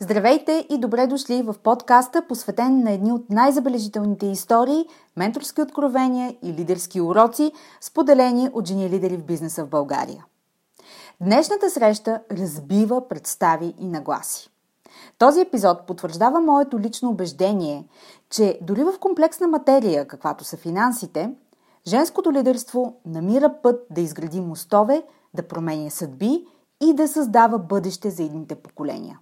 Здравейте и добре дошли в подкаста, посветен на едни от най-забележителните истории, менторски откровения и лидерски уроци, споделени от жени лидери в бизнеса в България. Днешната среща разбива представи и нагласи. Този епизод потвърждава моето лично убеждение, че дори в комплексна материя, каквато са финансите, женското лидерство намира път да изгради мостове, да променя съдби и да създава бъдеще за едните поколения.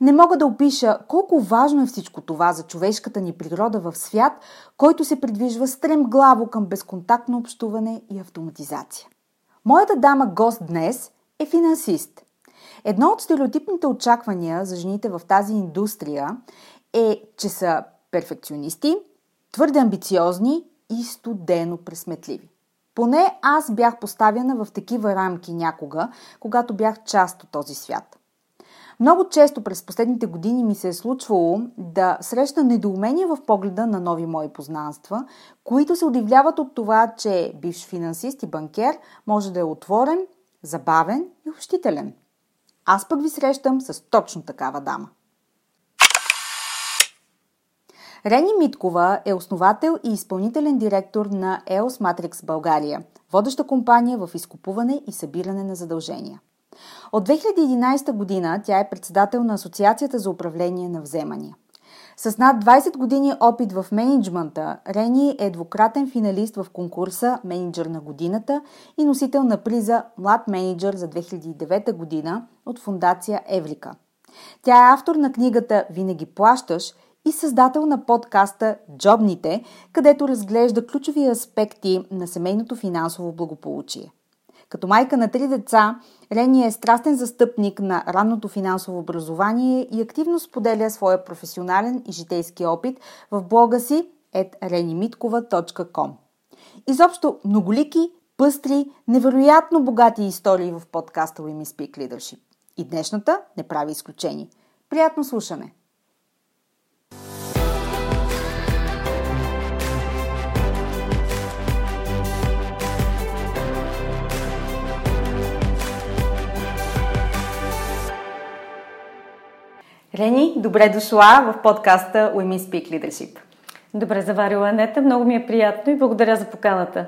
Не мога да опиша колко важно е всичко това за човешката ни природа в свят, който се придвижва стремглаво към безконтактно общуване и автоматизация. Моята дама гост днес е финансист. Едно от стереотипните очаквания за жените в тази индустрия е, че са перфекционисти, твърде амбициозни и студено пресметливи. Поне аз бях поставена в такива рамки някога, когато бях част от този свят. Много често през последните години ми се е случвало да срещна недоумение в погледа на нови мои познанства, които се удивляват от това, че бивш финансист и банкер може да е отворен, забавен и общителен. Аз пък ви срещам с точно такава дама. Рени Миткова е основател и изпълнителен директор на EOS Matrix България, водеща компания в изкупуване и събиране на задължения. От 2011 година тя е председател на Асоциацията за управление на вземания. С над 20 години опит в менеджмента, Рени е двукратен финалист в конкурса Менеджер на годината и носител на приза Млад менеджер за 2009 година от фундация Евлика. Тя е автор на книгата Винаги плащаш и създател на подкаста Джобните, където разглежда ключови аспекти на семейното финансово благополучие. Като майка на три деца, Рени е страстен застъпник на ранното финансово образование и активно споделя своя професионален и житейски опит в блога си renimitkova.com. Изобщо многолики, пъстри, невероятно богати истории в подкаста We Speak Leadership. И днешната не прави изключение. Приятно слушане! Рени, добре дошла в подкаста Women Speak Leadership. Добре заварила, Анета. Много ми е приятно и благодаря за поканата.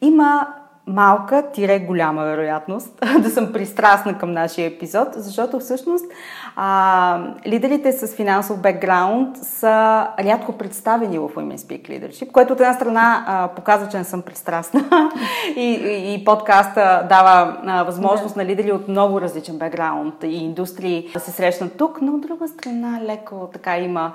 Има малка, тире голяма вероятност да съм пристрастна към нашия епизод, защото всъщност а, лидерите с финансов бекграунд са рядко представени в Women Speak Leadership, което от една страна а, показва, че не съм пристрастна и, и, и подкаста дава а, възможност да. на лидери от много различен бекграунд и индустрии да се срещнат тук, но от друга страна леко така има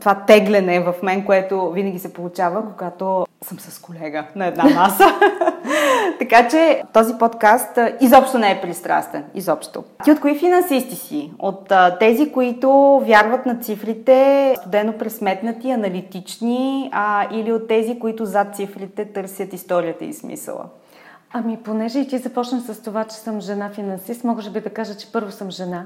това тегляне в мен, което винаги се получава, когато съм с колега на една маса. така че този подкаст изобщо не е пристрастен. Изобщо. Ти от кои финансисти си? От тези, които вярват на цифрите, студено пресметнати, аналитични, а, или от тези, които зад цифрите търсят историята и смисъла? Ами, понеже и ти започна с това, че съм жена финансист, може би да кажа, че първо съм жена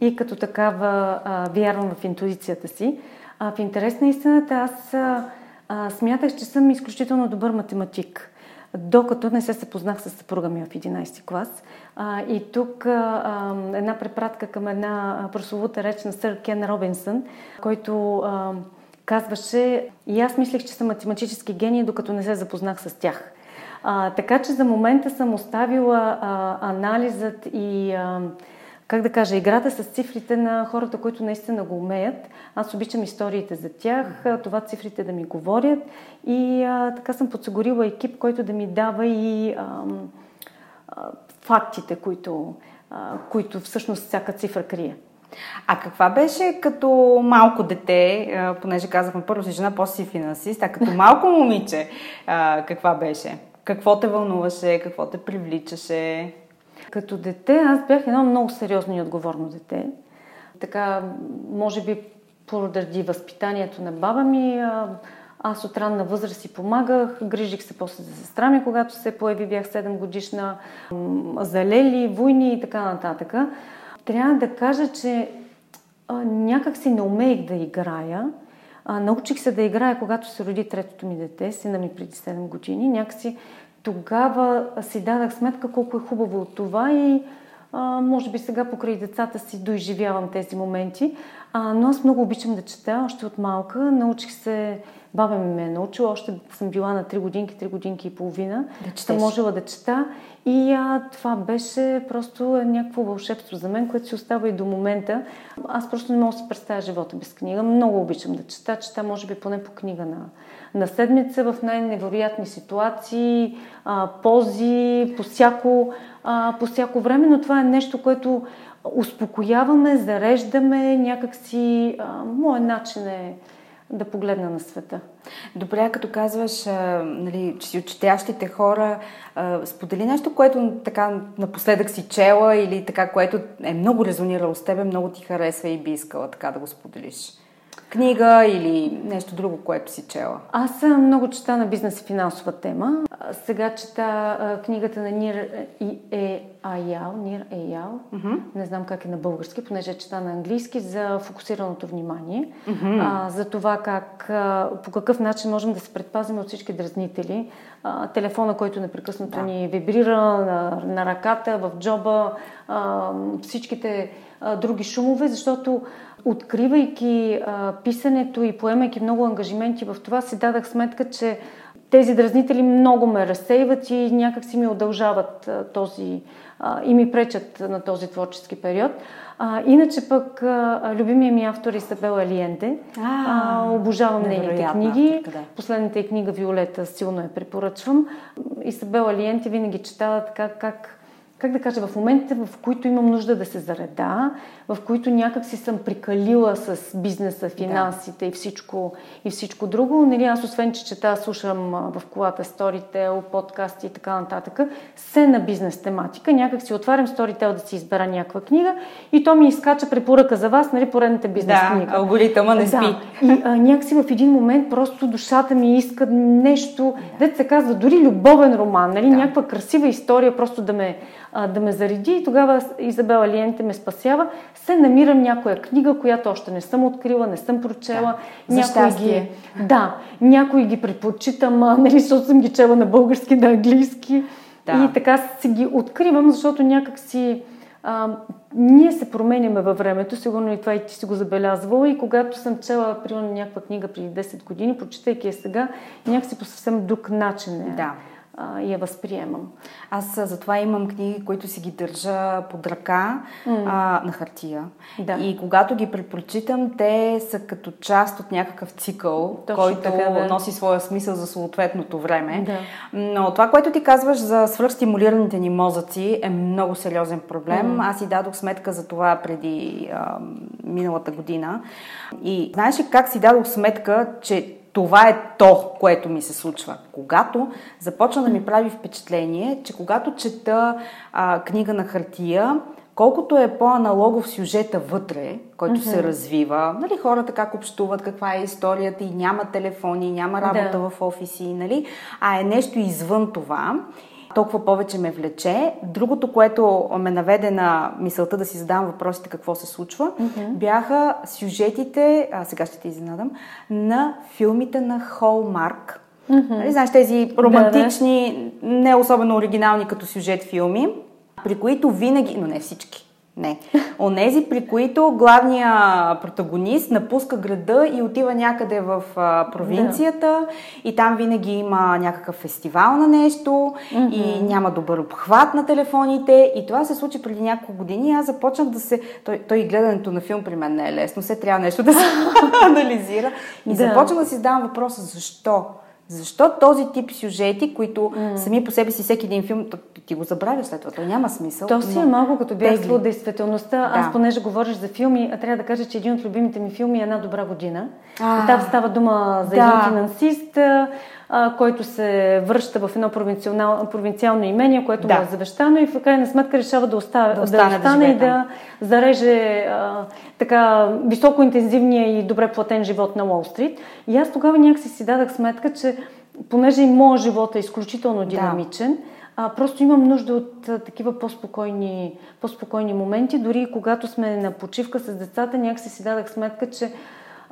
и като такава а, вярвам в интуицията си. А, в интерес на истината аз а, смятах, че съм изключително добър математик. Докато не се запознах с съпруга ми в 11 клас. А, и тук а, една препратка към една прословута реч на сър Кен Робинсън, който а, казваше и аз мислех, че съм математически гений, докато не се запознах с тях. А, така че за момента съм оставила а, анализът и а, как да кажа, играта с цифрите на хората, които наистина го умеят. Аз обичам историите за тях, това цифрите да ми говорят и а, така съм подсигурила екип, който да ми дава и а, а, фактите, които, а, които всъщност всяка цифра крие. А каква беше като малко дете, понеже казахме първо си жена, после си финансист, а като малко момиче, каква беше? Какво те вълнуваше, какво те привличаше? Като дете аз бях едно много сериозно и отговорно дете. Така, може би поради възпитанието на баба ми, аз от ранна възраст си помагах, грижих се после за сестра ми, когато се появи, бях 7 годишна, залели, войни и така нататък. Трябва да кажа, че някак си не умеех да играя. научих се да играя, когато се роди третото ми дете, сина ми преди 7 години. Някакси тогава си дадах сметка колко е хубаво от това и а, може би сега покрай децата си доизживявам тези моменти. А, но аз много обичам да чета, още от малка. Научих се, баба ми ме е научила, още съм била на 3 годинки, 3 годинки и половина. Да съм можела да чета. И а, това беше просто някакво вълшебство за мен, което си остава и до момента. Аз просто не мога да си представя живота без книга. Много обичам да чета. Чета, може би, поне по книга на, на седмица в най-невероятни ситуации, а, пози, по всяко, а, по всяко време, но това е нещо, което успокояваме, зареждаме някакси. А, моят начин е да погледна на света. Добре, като казваш, а, нали, че си от хора, а, сподели нещо, което така напоследък си чела или така, което е много резонирало с тебе, много ти харесва и би искала така да го споделиш книга или нещо друго, което си чела? Аз съм много чета на бизнес и финансова тема. Сега чета книгата на Нир Е Аял, Нир Еял, mm-hmm. не знам как е на български, понеже е чета на английски, за фокусираното внимание, mm-hmm. а, за това как, а, по какъв начин можем да се предпазим от всички дразнители. А, телефона, който непрекъснато да. ни вибрира на, на ръката, в джоба, а, всичките а, други шумове, защото откривайки а, писането и поемайки много ангажименти в това, си дадах сметка, че тези дразнители много ме разсейват и някак си ми удължават а, този а, и ми пречат на този творчески период. А, иначе пък а, любимия ми автор е Изабела Алиенте. А, обожавам нейните книги. Авторка, да. Последната книга Виолета силно я препоръчвам. Изабела Алиенте винаги чета така как как да кажа, в моментите, в които имам нужда да се зареда, в които някак си съм прикалила с бизнеса, финансите да. и, всичко, и всичко друго, нали, аз освен, че чета, слушам в колата Storytel, подкасти и така нататък, се на бизнес тематика, някак си отварям Storytel да си избера някаква книга и то ми изкача препоръка за вас, нали, поредната бизнес да, книга. алгоритъма не спи. Да. И а, някак си в един момент просто душата ми иска нещо, да. дете се казва, дори любовен роман, нали, да. някаква красива история, просто да ме а, да ме зареди и тогава Изабела Лиенте ме спасява. Се намирам някоя книга, която още не съм открила, не съм прочела. Да, някой ги, да, някои ги предпочитам, нали, защото съм ги чела на български, на английски. Да. И така си ги откривам, защото някак си а, ние се променяме във времето, сигурно и това и ти си го забелязвала. И когато съм чела, примерно, някаква книга преди 10 години, прочитайки я сега, някакси по съвсем друг начин е. Да а, я възприемам. Аз затова имам книги, които си ги държа под ръка mm. а, на хартия. Да. И когато ги препрочитам, те са като част от някакъв цикъл, Точно който така, да. носи своя смисъл за съответното време. Да. Но това, което ти казваш за свръхстимулираните ни мозъци е много сериозен проблем. Mm. Аз си дадох сметка за това преди а, миналата година. И знаеш ли как си дадох сметка, че това е то, което ми се случва. Когато започна да ми прави впечатление, че когато чета а, книга на хартия, колкото е по-аналогов сюжета вътре, който mm-hmm. се развива, нали, хората как общуват, каква е историята и няма телефони, няма работа да. в офиси, нали, а е нещо извън това толкова повече ме влече. Другото, което ме наведе на мисълта да си задавам въпросите какво се случва, mm-hmm. бяха сюжетите, а сега ще ти изненадам, на филмите на Холмарк. Mm-hmm. Нали, знаеш, тези романтични, да, да. не особено оригинални като сюжет филми, при които винаги, но не всички, не. Онези, при които главният протагонист напуска града и отива някъде в провинцията да. и там винаги има някакъв фестивал на нещо mm-hmm. и няма добър обхват на телефоните. И това се случи преди няколко години и аз започнах да се... Той, той гледането на филм при мен не е лесно, все трябва нещо да се анализира. И да. започнах да си задавам въпроса защо. Защо този тип сюжети, които mm. сами по себе си всеки един филм, ти го забравяш след това, то няма смисъл. То си е малко като бягство от действителността. Да. Аз понеже говориш за филми, а трябва да кажа, че един от любимите ми филми е Една добра година. А, там става дума за да. един финансист, а, който се връща в едно провинциално имение, което да. му е завещано и в крайна сметка решава да, остава, да, остане, да остане да и да зареже а, така високоинтензивния и добре платен живот на Уолл Стрит. И аз тогава някакси си дадах сметка, че понеже и моят живот е изключително динамичен, да. А, просто имам нужда от а, такива по-спокойни, по-спокойни моменти. Дори когато сме на почивка с децата, някакси си дадах сметка, че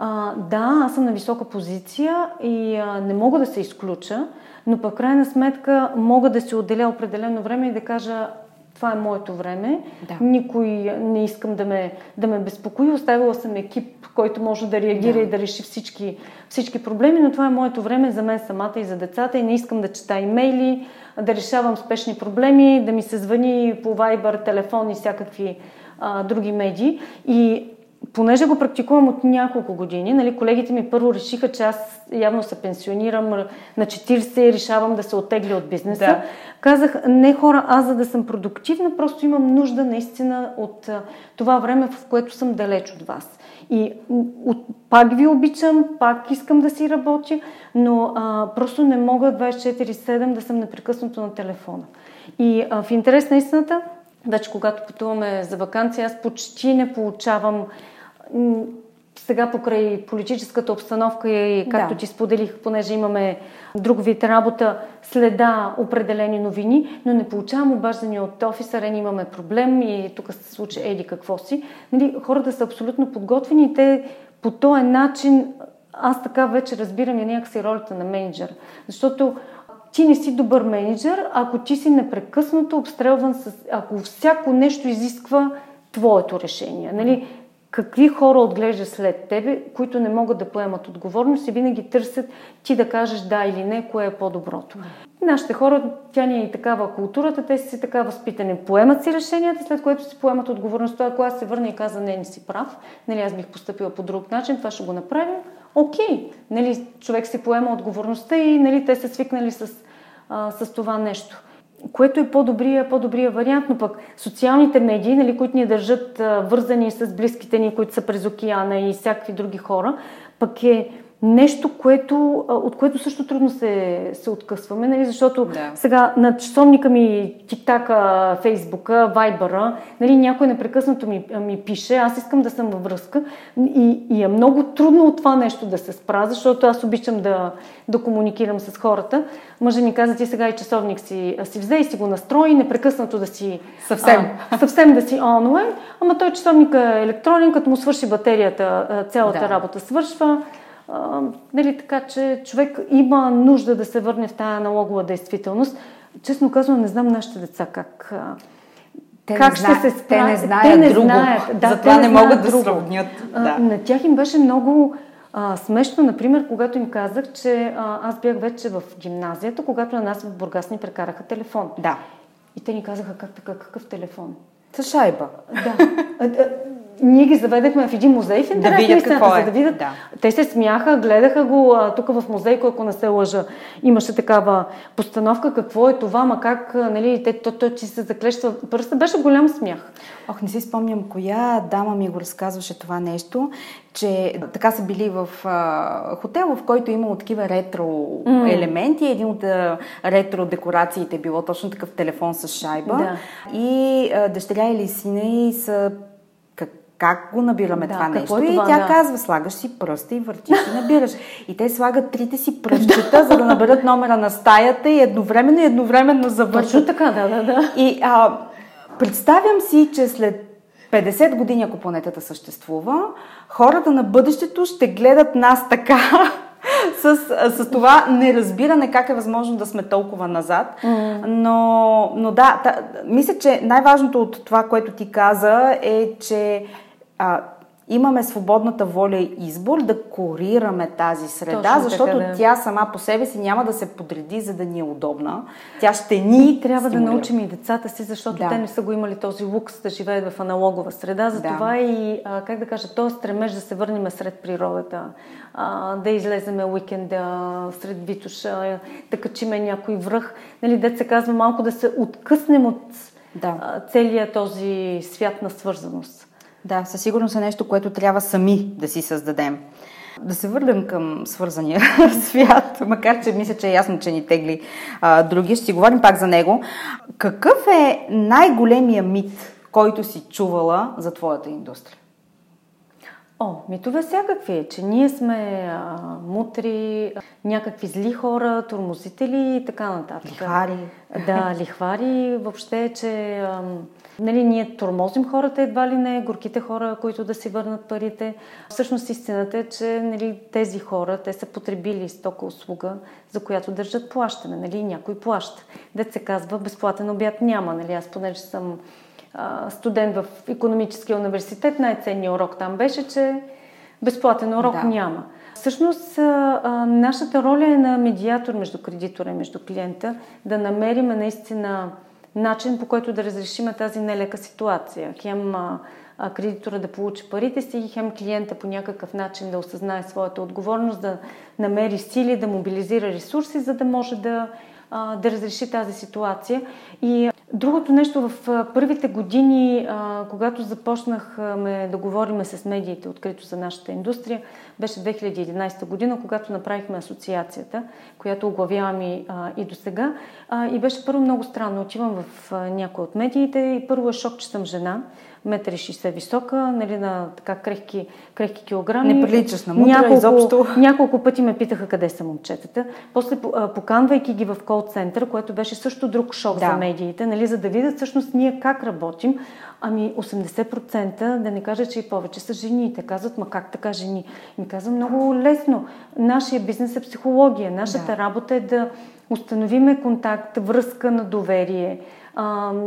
а, да, аз съм на висока позиция и а, не мога да се изключа, но по крайна сметка мога да си отделя определено време и да кажа това е моето време. Да. Никой не искам да ме, да ме безпокои. Оставила съм екип, който може да реагира да. и да реши всички, всички проблеми, но това е моето време за мен самата и за децата и не искам да чета имейли, да решавам спешни проблеми, да ми се звъни по Viber, телефон и всякакви а, други медии. И понеже го практикувам от няколко години, нали, колегите ми първо решиха, че аз явно се пенсионирам на 40 и решавам да се оттегля от бизнеса. Да. Казах, не хора, аз за да съм продуктивна, просто имам нужда наистина от това време, в което съм далеч от вас. И от, пак ви обичам, пак искам да си работя, но а, просто не мога 24-7 да съм непрекъснато на телефона. И а, в интерес на истината, вече когато пътуваме за вакансия, аз почти не получавам сега покрай политическата обстановка и както да. ти споделих, понеже имаме друг вид работа, следа определени новини, но не получавам обаждания от офиса, рен имаме проблем и тук се случи еди какво си. Нали, хората са абсолютно подготвени и те по този начин, аз така вече разбирам и някакси ролята на менеджер. Защото ти не си добър менеджер, ако ти си непрекъснато обстрелван с... Ако всяко нещо изисква твоето решение. Нали? какви хора отглежда след тебе, които не могат да поемат отговорност и винаги търсят ти да кажеш да или не, кое е по-доброто. Нашите хора, тя ни е и такава културата, те си така възпитани. Поемат си решенията, след което си поемат отговорността. Ако аз се върна и каза, не, не си прав, нали, аз бих поступила по друг начин, това ще го направим. Окей, нали, човек си поема отговорността и нали, те са свикнали с, а, с това нещо. Което е по-добрия, по-добрия вариант, но пък социалните медии, нали, които ни държат а, вързани с близките ни, които са през океана и всякакви други хора, пък е нещо, което, от което също трудно се, се откъсваме, нали? защото да. сега на часовника ми, тиктака, фейсбука, вайбъра, нали, някой непрекъснато ми, ми пише, аз искам да съм във връзка и, и е много трудно от това нещо да се спра, защото аз обичам да, да комуникирам с хората. Мъжа ми каза, ти сега и часовник си, си взе и си го настрои, непрекъснато да си... Съвсем. А, съвсем да си онлайн, ама той часовник е електронен, като му свърши батерията, цялата да. работа свършва а, нали, така че човек има нужда да се върне в тази аналогова действителност. Честно казвам, не знам нашите деца как, те как ще се справят. Те не знаят те не друго, знаят. Да, затова не, не могат друго. да сравнят. Да. на тях им беше много а, смешно, например, когато им казах, че а, аз бях вече в гимназията, когато на нас в Бургас ни прекараха телефон. Да. И те ни казаха как така, какъв телефон? С шайба. Да ние ги заведахме в един музей в интерес да видят какво е. за да видят. Да. Те се смяха, гледаха го тук в музей, ако не се лъжа. Имаше такава постановка, какво е това, ма как, нали, те, то, то, че се заклещва. Просто беше голям смях. Ох, не си спомням коя дама ми го разказваше това нещо, че така са били в а, хотел, в който имало такива ретро mm. елементи. Един от а, ретро декорациите е било точно такъв телефон с шайба. Да. И а, дъщеря или сина и са как го набираме да, това нещо. Е това, и тя да. казва, слагаш си пръста и въртиш и набираш. И те слагат трите си пръстчета, за да наберат номера на стаята и едновременно и едновременно завършат. Точно така, да, да, да. И а, представям си, че след 50 години, ако планетата съществува, хората на бъдещето ще гледат нас така, с, с това неразбиране как е възможно да сме толкова назад. Mm. Но, но да, та, мисля, че най-важното от това, което ти каза е, че а, имаме свободната воля и избор да корираме тази среда, Точно защото така, да. тя сама по себе си няма да се подреди, за да ни е удобна. Тя ще ни. И трябва стимулира. да научим и децата си, защото да. те не са го имали този лукс да живеят в аналогова среда. Затова да. и, а, как да кажа, този стремеж да се върнем сред природата, а, да излеземе уикенда сред Витуша, да качиме някой връх. Нали, дет се казва малко да се откъснем от да. целият този свят на свързаност. Да, със сигурност е нещо, което трябва сами да си създадем. Да се върнем към свързания свят, макар че мисля, че е ясно, че ни тегли а, други. Ще си говорим пак за него. Какъв е най-големия мит, който си чувала за твоята индустрия? О, митове всякакви че ние сме а, мутри, някакви зли хора, турмозители и така нататък. Лихвари. Да, лихвари. Въобще, че а, нали, ние тормозим хората едва ли не, горките хора, които да си върнат парите. Всъщност истината е, че нали, тези хора, те са потребили стока услуга, за която държат плащане. Нали, някой плаща. Дет се казва, безплатен обяд няма. Нали, аз понеже съм студент в економическия университет, най-ценният урок там беше, че безплатен урок да. няма. Всъщност, нашата роля е на медиатор между кредитора и между клиента, да намерим наистина начин по който да разрешим тази нелека ситуация. Хем кредитора да получи парите си, хем клиента по някакъв начин да осъзнае своята отговорност, да намери сили, да мобилизира ресурси, за да може да да разреши тази ситуация. И другото нещо в първите години, когато започнахме да говорим с медиите открито за нашата индустрия, беше 2011 година, когато направихме асоциацията, която оглавявам и, и до сега. И беше първо много странно. Отивам в някои от медиите и първо е шок, че съм жена. 1,60 висока, нали, на така крехки, крехки килограми. Не приличаш на мутра няколко, изобщо. Няколко пъти ме питаха къде са момчетата. После поканвайки ги в кол център, което беше също друг шок да. за медиите, нали, за да видят всъщност ние как работим. Ами 80%, да не кажа, че и повече са жени. Те казват, ма как така жени? Ми казвам много лесно. Нашия бизнес е психология. Нашата да. работа е да установиме контакт, връзка на доверие,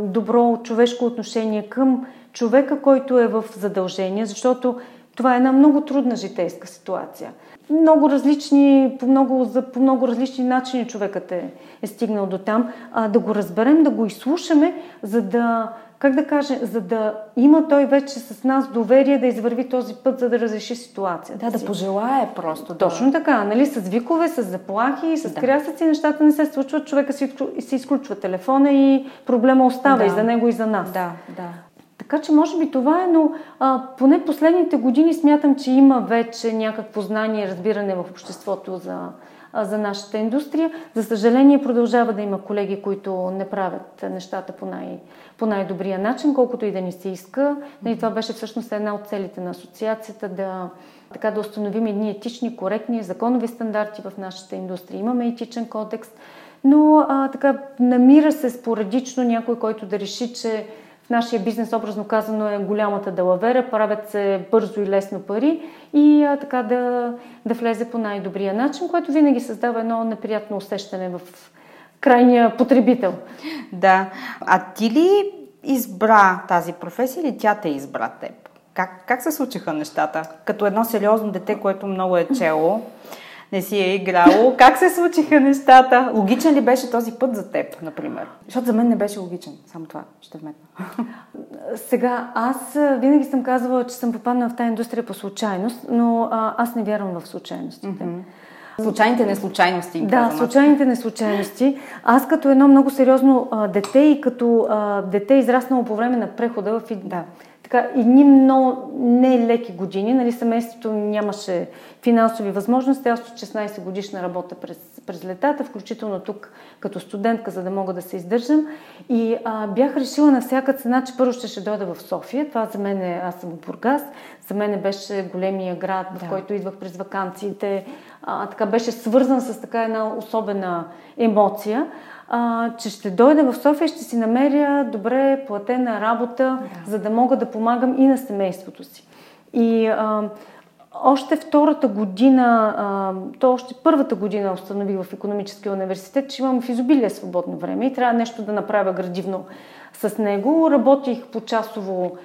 добро човешко отношение към човека, който е в задължение, защото това е една много трудна житейска ситуация. Много различни, по много, по много различни начини човекът е, е стигнал до там. А, да го разберем, да го изслушаме, за да, как да кажа, за да има той вече с нас доверие да извърви този път, за да разреши ситуацията. Да, да пожелае просто. Точно да. така, нали, с викове, с заплахи, с да. крясъци нещата не се случват, човека си, си изключва телефона и проблема остава да. и за него и за нас. Да, да. Така че може би това е, но а, поне последните години смятам, че има вече някакво знание и разбиране в обществото за, а, за нашата индустрия. За съжаление продължава да има колеги, които не правят нещата по, най, по най-добрия начин, колкото и да ни се иска. И това беше всъщност една от целите на асоциацията да, така да установим едни етични, коректни, законови стандарти в нашата индустрия. Имаме етичен кодекс, но а, така намира се спорадично някой, който да реши, че в нашия бизнес, образно казано, е голямата далавера, правят се бързо и лесно пари и а, така да, да влезе по най-добрия начин, което винаги създава едно неприятно усещане в крайния потребител. Да. А ти ли избра тази професия или тя те избра теб? Как, как се случиха нещата? Като едно сериозно дете, което много е чело, не си е играло. Как се случиха нещата? Логичен ли беше този път за теб, например? Защото за мен не беше логичен. Само това ще вметна. Сега, аз винаги съм казвала, че съм попаднала в тази индустрия по случайност, но а, аз не вярвам в случайностите. Mm-hmm. Случайните неслучайности. Да, казвам. случайните неслучайности. Аз като едно много сериозно а, дете и като а, дете израснало по време на прехода в да така, едни много нелеки години. Нали, семейството нямаше финансови възможности. Аз от 16 годишна работя през, през летата, включително тук като студентка, за да мога да се издържам. И а, бях решила на всяка цена, че първо ще, ще дойда в София. Това за мен е, аз съм от Бургас. За мен беше големия град, в да. който идвах през вакансиите. А, така беше свързан с така една особена емоция а, че ще дойда в София, ще си намеря добре платена работа, да. за да мога да помагам и на семейството си. И а, още втората година, а, то още първата година установих в економическия университет, че имам в изобилие свободно време и трябва нещо да направя градивно с него. Работих по часово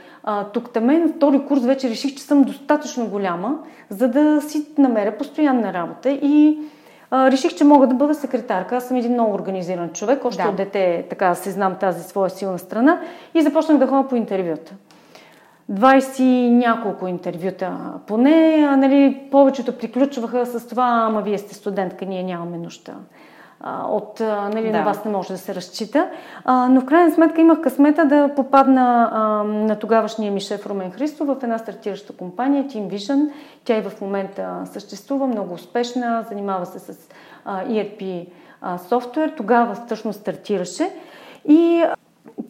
тук там. На втори курс вече реших, че съм достатъчно голяма, за да си намеря постоянна работа и а, реших, че мога да бъда секретарка. Аз съм един много организиран човек, още да. от дете така се знам тази своя силна страна и започнах да ходя по интервюта. 20 няколко интервюта поне, а, нали, повечето приключваха с това, ама вие сте студентка, ние нямаме нужда от нали, да. на вас не може да се разчита. А, но в крайна сметка имах късмета да попадна а, на тогавашния ми шеф Румен Христо в една стартираща компания Team Vision. Тя и в момента съществува, много успешна, занимава се с а, ERP софтуер. Тогава всъщност стартираше. И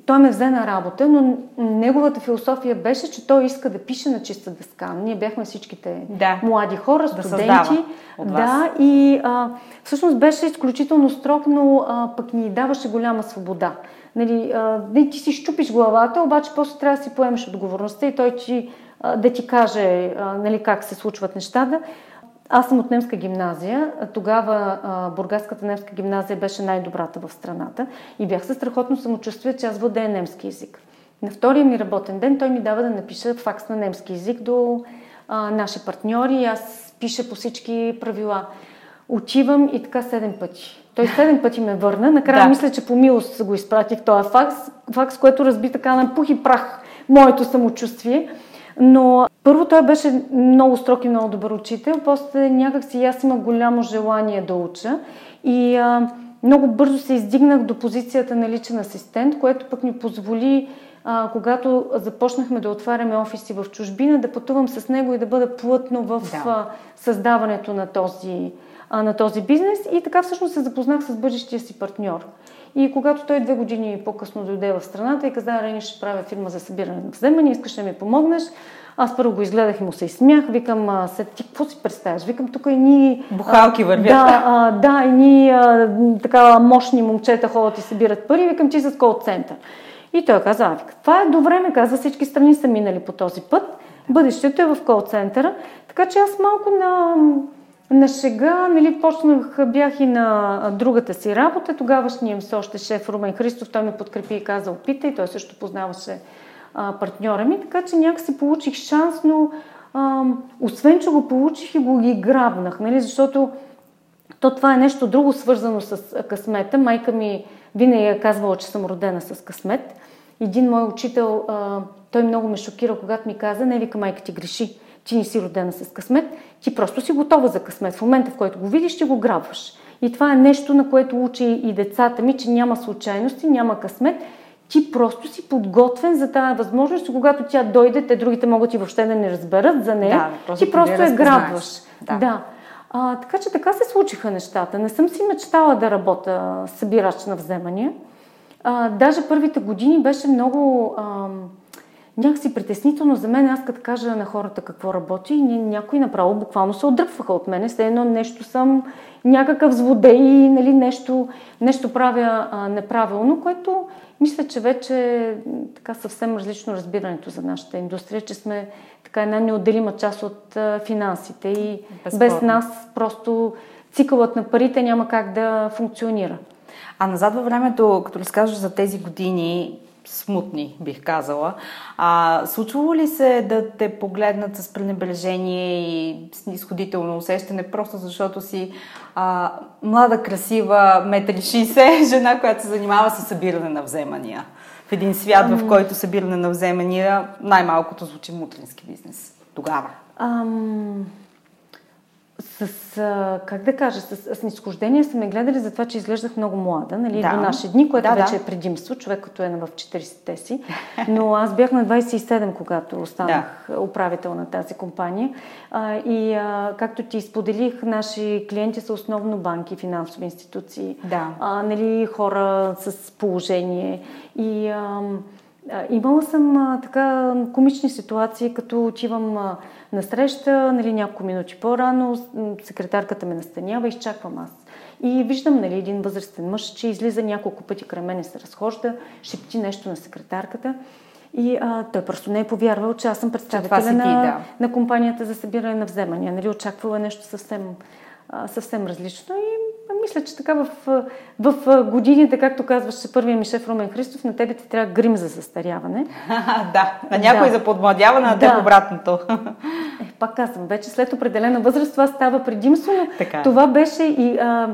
той ме взе на работа, но неговата философия беше, че той иска да пише на чиста дъска. Ние бяхме всичките да. млади хора, студенти. Да, да и а, всъщност беше изключително строг, но а, пък ни даваше голяма свобода. Нали, а, ти си щупиш главата, обаче после трябва да си поемеш отговорността и той ти, а, да ти каже а, нали, как се случват нещата. Аз съм от немска гимназия. Тогава а, Бургаската немска гимназия беше най-добрата в страната и бях със страхотно самочувствие, че аз владея немски язик. На втория ми работен ден той ми дава да напиша факс на немски язик до а, наши партньори. Аз пиша по всички правила. Отивам и така седем пъти. Той седем пъти ме върна. Накрая да. мисля, че по милост го изпратих този факс, факс, което разби така на пух и прах моето самочувствие. Но първо той беше много строг и много добър учител, после някак си аз имах голямо желание да уча и а, много бързо се издигнах до позицията на личен асистент, което пък ми позволи а, когато започнахме да отваряме офиси в чужбина, да пътувам с него и да бъда плътно в да. а, създаването на този, а, на този бизнес. И така всъщност се запознах с бъдещия си партньор. И когато той две години по-късно дойде в страната и каза, Рени, ще правя фирма за събиране на вземания, искаш да ми помогнеш. Аз първо го изгледах и му се изсмях. Викам, а, се, ти какво си представяш? Викам, тук и ни... Бухалки вървят. Да, а, да, и ни а, така мощни момчета ходят и събират пари. Викам, ти с кол център. И той каза, а, това е до време, каза, всички страни са минали по този път. Бъдещето е в кол центъра. Така че аз малко на на шега, нали, почнах, бях и на другата си работа. Тогавашният им се още шеф Румен Христов, той ме подкрепи и каза, опитай, той също познаваше а, партньора ми, така че някакси получих шанс, но а, освен, че го получих и го ги грабнах, нали, защото то това е нещо друго свързано с късмета. Майка ми винаги е казвала, че съм родена с късмет. Един мой учител, а, той много ме шокира, когато ми каза, не вика майка ти греши ти не си родена с късмет, ти просто си готова за късмет. В момента, в който го видиш, ще го грабваш. И това е нещо, на което учи и децата ми, че няма случайности, няма късмет. Ти просто си подготвен за тази възможност и когато тя дойде, те другите могат и въобще да не разберат за нея. Да, просто ти просто я грабваш. Да. да. А, така че така се случиха нещата. Не съм си мечтала да работя събирач на вземания. А, даже първите години беше много... А, някакси притеснително за мен, аз като кажа на хората какво работи, някои направо буквално се отдръпваха от мене, все едно нещо съм някакъв злодей, нали, нещо, нещо правя а, неправилно, което мисля, че вече така съвсем различно разбирането за нашата индустрия, че сме така една неотделима част от а, финансите и Безпорно. без нас просто цикълът на парите няма как да функционира. А назад във времето, като разкажеш за тези години, смутни, бих казала. А, случвало ли се да те погледнат с пренебрежение и с изходително усещане, просто защото си а, млада, красива, метри 60 жена, която се занимава с събиране на вземания? В един свят, в който събиране на вземания най-малкото звучи мутрински бизнес. Тогава. Ам с, как да кажа, с, с нисхождение са ме гледали за това, че изглеждах много млада, нали, да. до наши дни, което да, вече да. е предимство, човек като е в 40-те си. Но аз бях на 27, когато станах да. управител на тази компания. А, и а, както ти споделих, наши клиенти са основно банки, финансови институции, да. а, нали, хора с положение. И а, Имала съм а, така комични ситуации, като отивам а, на среща, нали, няколко минути по-рано, секретарката ме настанява, изчаквам аз. И виждам нали, един възрастен мъж, че излиза няколко пъти край мен и се разхожда, шепти нещо на секретарката. И а, той просто не е повярвал, че аз съм представителя на, да. на компанията за събиране на вземания. Нали, очаквала е нещо съвсем, съвсем различно. И мисля, че така в, в годините, както казваше първия ми шеф Румен Христов, на тебе ти трябва грим за застаряване. да, на някой да. за подмладяване, на теб обратното. Е, пак казвам, вече след определена възраст това става предимство, но така. Е. това беше и... А,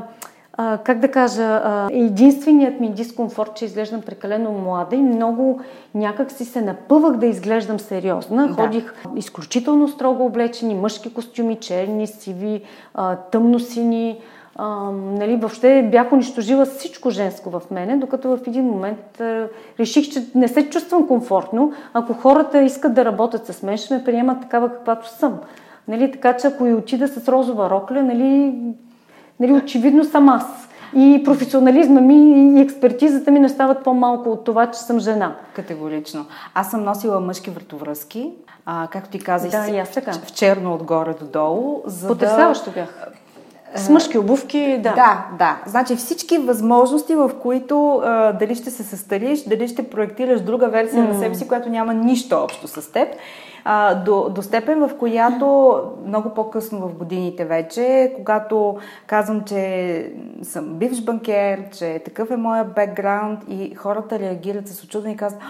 а, как да кажа, а, единственият ми дискомфорт, че изглеждам прекалено млада и много някак си се напъвах да изглеждам сериозна. Да. Ходих изключително строго облечени, мъжки костюми, черни, сиви, а, тъмносини, а, нали, въобще бях унищожила всичко женско в мене, докато в един момент а, реших, че не се чувствам комфортно. Ако хората искат да работят с мен, ще ме приемат такава каквато съм. Нали, така че ако и отида с розова рокля, нали, нали, очевидно съм аз. И професионализма ми и експертизата ми не стават по-малко от това, че съм жена. Категорично. Аз съм носила мъжки вратовръзки, а, както ти казах, да, в черно отгоре до долу. За Потрясаващо да... бях. С мъжки обувки, да. Да, да. Значи всички възможности, в които а, дали ще се състариш, дали ще проектираш друга версия mm. на себе си, която няма нищо общо с теб. А, до, до степен, в която много по-късно в годините вече, когато казвам, че съм бивш банкер, че такъв е моя бекграунд и хората реагират с очудване и казват,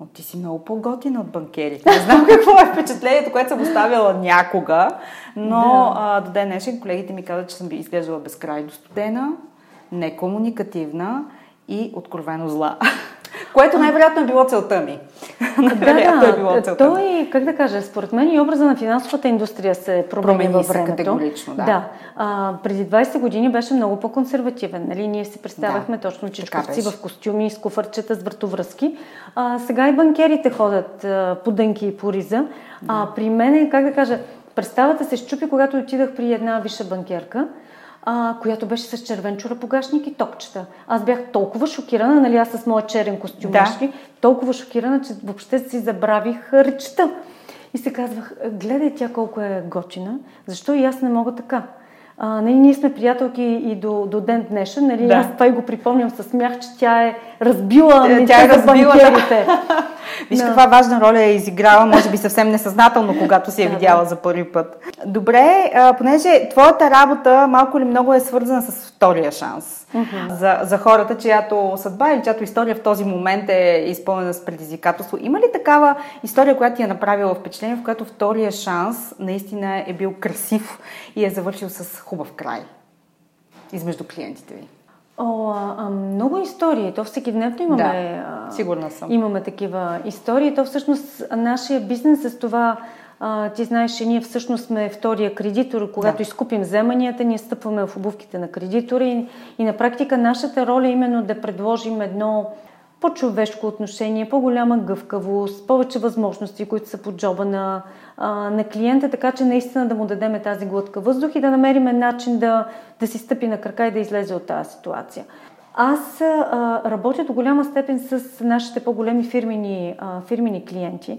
О, ти си много по-готина от банкерите. Не знам какво е впечатлението, което съм оставила някога, но да. а, до ден днешен колегите ми казват, че съм би изглеждала безкрайно студена, некомуникативна и откровено зла. Което най-вероятно е било целта ми. да, да, е било целта той, как да кажа, според мен и образа на финансовата индустрия се промени, промени във времето. категорично, да. да. А, преди 20 години беше много по-консервативен. Нали? Ние си представяхме да, точно чичковци в костюми, с куфърчета, с вратовръзки. А, сега и банкерите ходят а, по дънки и по риза. А при мен, как да кажа, представата се щупи, когато отидах при една висша банкерка а, която беше с червен чурапогашник и топчета. Аз бях толкова шокирана, нали аз с моя черен костюм, да. толкова шокирана, че въобще си забравих речта. И се казвах, гледай тя колко е готина, защо и аз не мога така? А, нали, ние сме приятелки и до, до ден днешен. Нали, да. Аз това и го припомням с смях, че тя е разбила тя, тя е разбила, банкерите. Да. Виж да. каква важна роля е изиграла, може би съвсем несъзнателно, когато си е да, видяла да. за първи път. Добре, а, понеже твоята работа малко или много е свързана с втория шанс. За, за хората, чиято съдба или чиято история в този момент е изпълнена с предизвикателство. Има ли такава история, която ти е направила впечатление, в която втория шанс наистина е бил красив и е завършил с хубав край измежду клиентите ви? О, а, а, много истории. То всеки дневно имаме. Да, сигурна съм. Имаме такива истории. То всъщност нашия бизнес с това. А, ти знаеш, че ние всъщност сме втория кредитор. Когато да. изкупим вземанията, ние стъпваме в обувките на кредитори и, и на практика нашата роля е именно да предложим едно по-човешко отношение, по-голяма гъвкавост, повече възможности, които са под джоба на, а, на клиента, така че наистина да му дадем тази глътка въздух и да намерим начин да, да си стъпи на крака и да излезе от тази ситуация. Аз а, работя до голяма степен с нашите по-големи фирмени, а, фирмени клиенти.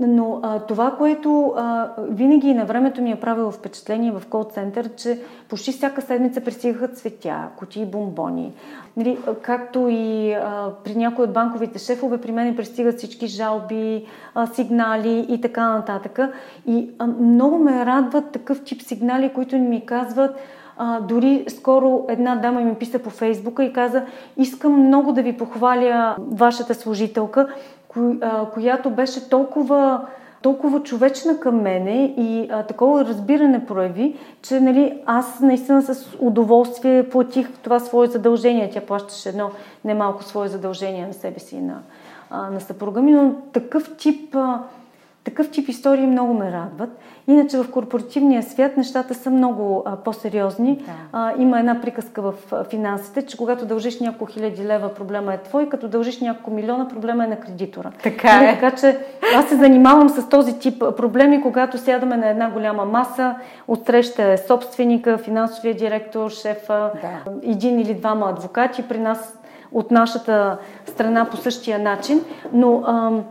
Но а, това, което а, винаги на времето ми е правило впечатление в кол-център, че почти всяка седмица пристигаха цветя, кутии бомбони. Нали, както и а, при някои от банковите шефове, при мен пристигат всички жалби, а, сигнали и така нататък. И а, много ме радват такъв тип сигнали, които ми казват, а, дори скоро една дама ми писа по Фейсбука и каза, искам много да ви похваля вашата служителка, която беше толкова толкова човечна към мене и а, такова разбиране прояви, че нали, аз наистина с удоволствие платих това свое задължение. Тя плащаше едно немалко свое задължение на себе си и на, а, на съпруга ми, но такъв тип а, такъв тип истории много ме радват. Иначе в корпоративния свят нещата са много а, по-сериозни. Да. А, има една приказка в финансите, че когато дължиш няколко хиляди лева, проблема е твой, като дължиш няколко милиона, проблема е на кредитора. Така нали, е. Така че аз се занимавам с този тип проблеми, когато сядаме на една голяма маса, отсреща е собственика, финансовия директор, шефа, да. един или двама адвокати при нас от нашата страна по същия начин. Но ам,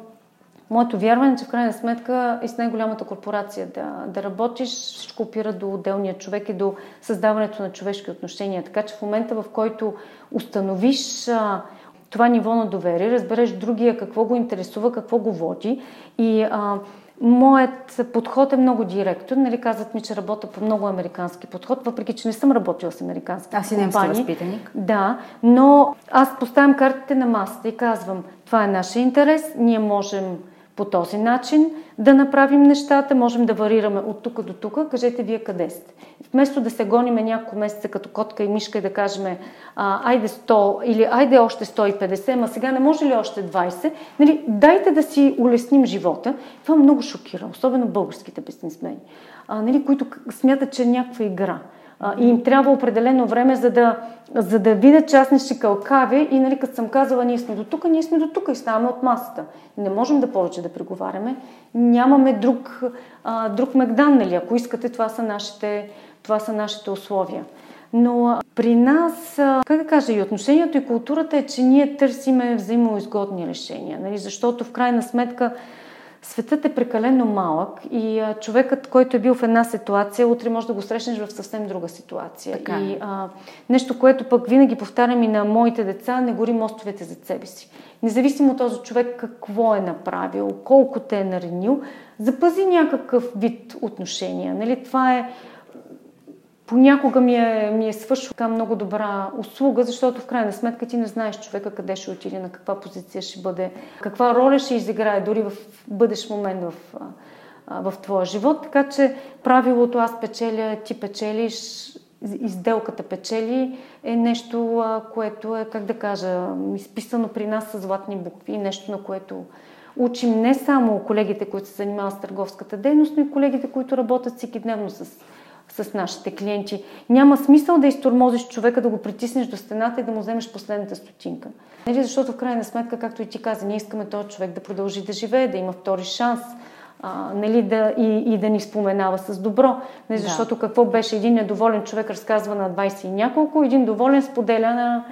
Моето вярване е, че в крайна сметка и с най-голямата корпорация да, да работиш, всичко опира до отделния човек и до създаването на човешки отношения. Така че в момента, в който установиш а, това ниво на доверие, разбереш другия какво го интересува, какво го води и а, Моят подход е много директен. Нали, казват ми, че работя по много американски подход, въпреки че не съм работила с американски Аз си немски възпитаник. Да, но аз поставям картите на масата и казвам, това е нашия интерес, ние можем по този начин да направим нещата, можем да варираме от тук до тук, кажете вие къде сте. Вместо да се гониме няколко месеца като котка и мишка и да кажем айде 100 или айде още 150, ама сега не може ли още 20, нали, дайте да си улесним живота. Това много шокира, особено българските бизнесмени, а, нали, които смятат, че е някаква игра и им трябва определено време, за да, за да видят, че аз не ще и нали, като съм казала, ние сме до тук, ние сме до тук и ставаме от масата. Не можем да повече да преговаряме. Нямаме друг, а, друг Мегдан, нали? Ако искате, това са нашите, това са нашите условия. Но при нас, как да кажа, и отношението и културата е, че ние търсиме взаимоизгодни решения. Нали? Защото в крайна сметка Светът е прекалено малък и а, човекът, който е бил в една ситуация, утре може да го срещнеш в съвсем друга ситуация. Така. Е. И а, нещо, което пък винаги повтарям и на моите деца, не гори мостовете за себе си. Независимо от този човек какво е направил, колко те е наранил, запази някакъв вид отношения. Нали? Това е понякога ми е, ми е свършила така много добра услуга, защото в крайна сметка ти не знаеш човека къде ще отиде, на каква позиция ще бъде, каква роля ще изиграе дори в бъдещ момент в, в твоя живот. Така че правилото аз печеля, ти печелиш, изделката печели е нещо, което е, как да кажа, изписано при нас с златни букви, нещо на което учим не само колегите, които се занимават с търговската дейност, но и колегите, които работят всеки дневно с с нашите клиенти. Няма смисъл да изтормозиш човека, да го притиснеш до стената и да му вземеш последната стотинка. Нали, защото в крайна сметка, както и ти каза, ние искаме този човек да продължи да живее, да има втори шанс, а, нали, да, и, и да ни споменава с добро. Нали, защото да. какво беше един недоволен човек разказва на 20 и няколко, един доволен споделя на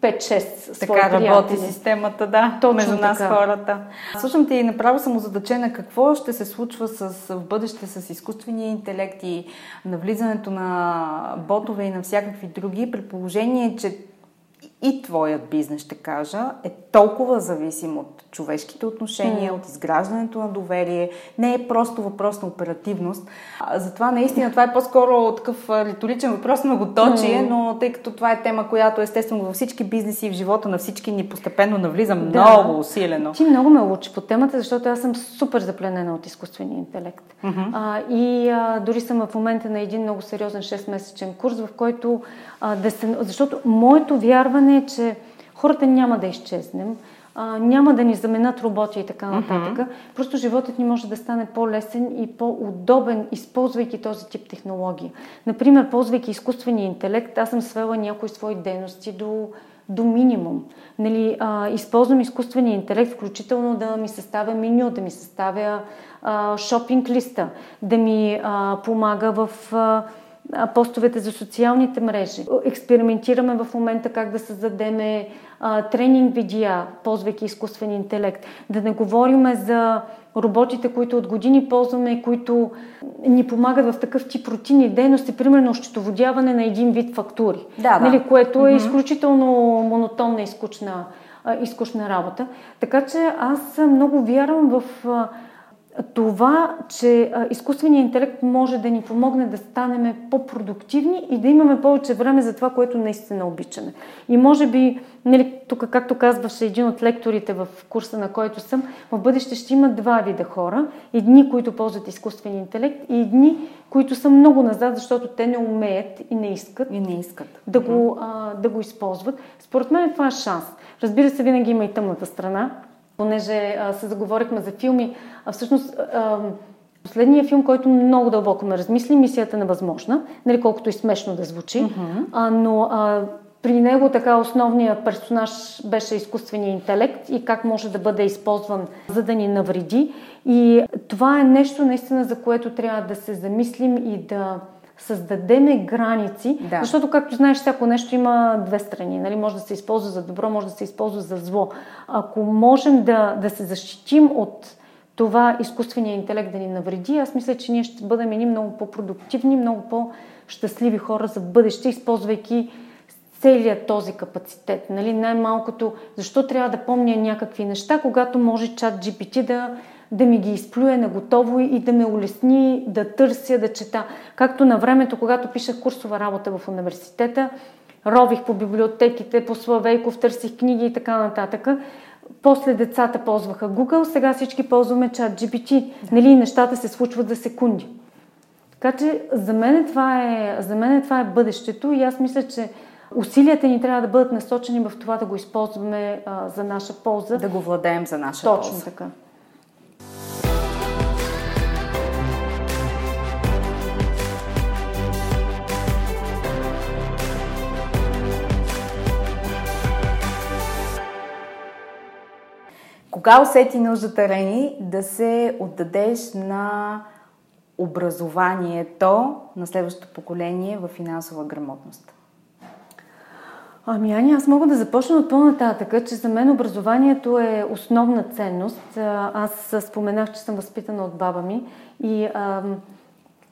5-6 Така работи приятели. системата, да, Точно между нас така. хората. Слушам ти и направо съм озадачена какво ще се случва с, в бъдеще с изкуствения интелект и навлизането на ботове и на всякакви други, при положение, че и твоят бизнес, ще кажа, е толкова зависим от човешките отношения, mm. от изграждането на доверие. Не е просто въпрос на оперативност. А, затова наистина това е по-скоро такъв риторичен въпрос на готочие, mm. но тъй като това е тема, която естествено във всички бизнеси и в живота на всички ни постепенно навлиза да. много усилено. Ти много ме учи по темата, защото аз съм супер запленена от изкуствения интелект. Mm-hmm. А, и а, дори съм в момента на един много сериозен 6-месечен курс, в който а, да се... Защото моето вярване е, че хората няма да изчезнем а, няма да ни заменят роботи и така нататък. Mm-hmm. Просто животът ни може да стане по-лесен и по-удобен, използвайки този тип технология. Например, ползвайки изкуствения интелект, аз съм свела някои свои дейности до, до минимум. Нали, а, използвам изкуствения интелект, включително да ми съставя меню, да ми съставя а, шопинг листа, да ми а, помага в... А, постовете за социалните мрежи. Експериментираме в момента как да създадеме а, тренинг видеа, ползвайки изкуствен интелект. Да не говорим за роботите, които от години ползваме, които ни помагат в такъв тип рутинни дейности, примерно счетоводяване на един вид фактури, да, да. Нали, което е изключително монотонна и скучна, и скучна работа. Така че аз много вярвам в това, че изкуственият интелект може да ни помогне да станем по-продуктивни и да имаме повече време за това, което наистина обичаме. И може би, нали, тук, както казваше един от лекторите в курса, на който съм, в бъдеще ще има два вида хора. Едни, които ползват изкуствен интелект и едни, които са много назад, защото те не умеят и не искат, и не искат. Да, го, а, да го използват. Според мен това е шанс. Разбира се, винаги има и тъмната страна, понеже а, се заговорихме за филми. А, всъщност, а, последният филм, който много дълбоко ме размисли, мисията невъзможна, нали, колкото и смешно да звучи, uh-huh. а, но а, при него така основният персонаж беше изкуственият интелект и как може да бъде използван за да ни навреди. И това е нещо наистина, за което трябва да се замислим и да създадеме граници, да. защото, както знаеш, всяко нещо има две страни. Нали? Може да се използва за добро, може да се използва за зло. Ако можем да, да се защитим от това изкуствения интелект да ни навреди, аз мисля, че ние ще бъдем едни много по-продуктивни, много по-щастливи хора за бъдеще, използвайки целият този капацитет. Нали? Най-малкото, защо трябва да помня някакви неща, когато може чат GPT да, да ми ги изплюе на готово и да ме улесни да търся, да чета. Както на времето, когато пишах курсова работа в университета, рових по библиотеките, по Славейков, търсих книги и така нататък. После децата ползваха Google, сега всички ползваме чат GPT. Нали, нещата се случват за секунди. Така че за мен, това е, за мен това е бъдещето и аз мисля, че усилията ни трябва да бъдат насочени в това да го използваме а, за наша полза. Да го владеем за наша Точно полза. Точно така. Кога усети нуждата, Рени, да се отдадеш на образованието на следващото поколение в финансова грамотност? Ами, Ани, аз мога да започна от по-нататъка, че за мен образованието е основна ценност. Аз споменах, че съм възпитана от баба ми и а,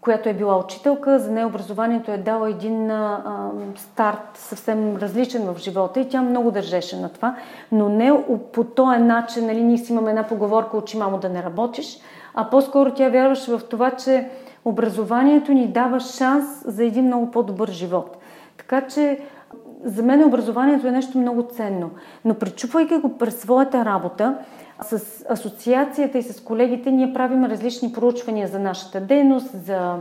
която е била учителка, за нея образованието е дала един а, старт съвсем различен в живота и тя много държеше на това, но не по този начин, нали, ние си имаме една поговорка, учи мамо да не работиш, а по-скоро тя вярваше в това, че образованието ни дава шанс за един много по-добър живот. Така че за мен образованието е нещо много ценно. Но пречупвайки го през своята работа, с асоциацията и с колегите ние правим различни проучвания за нашата дейност, за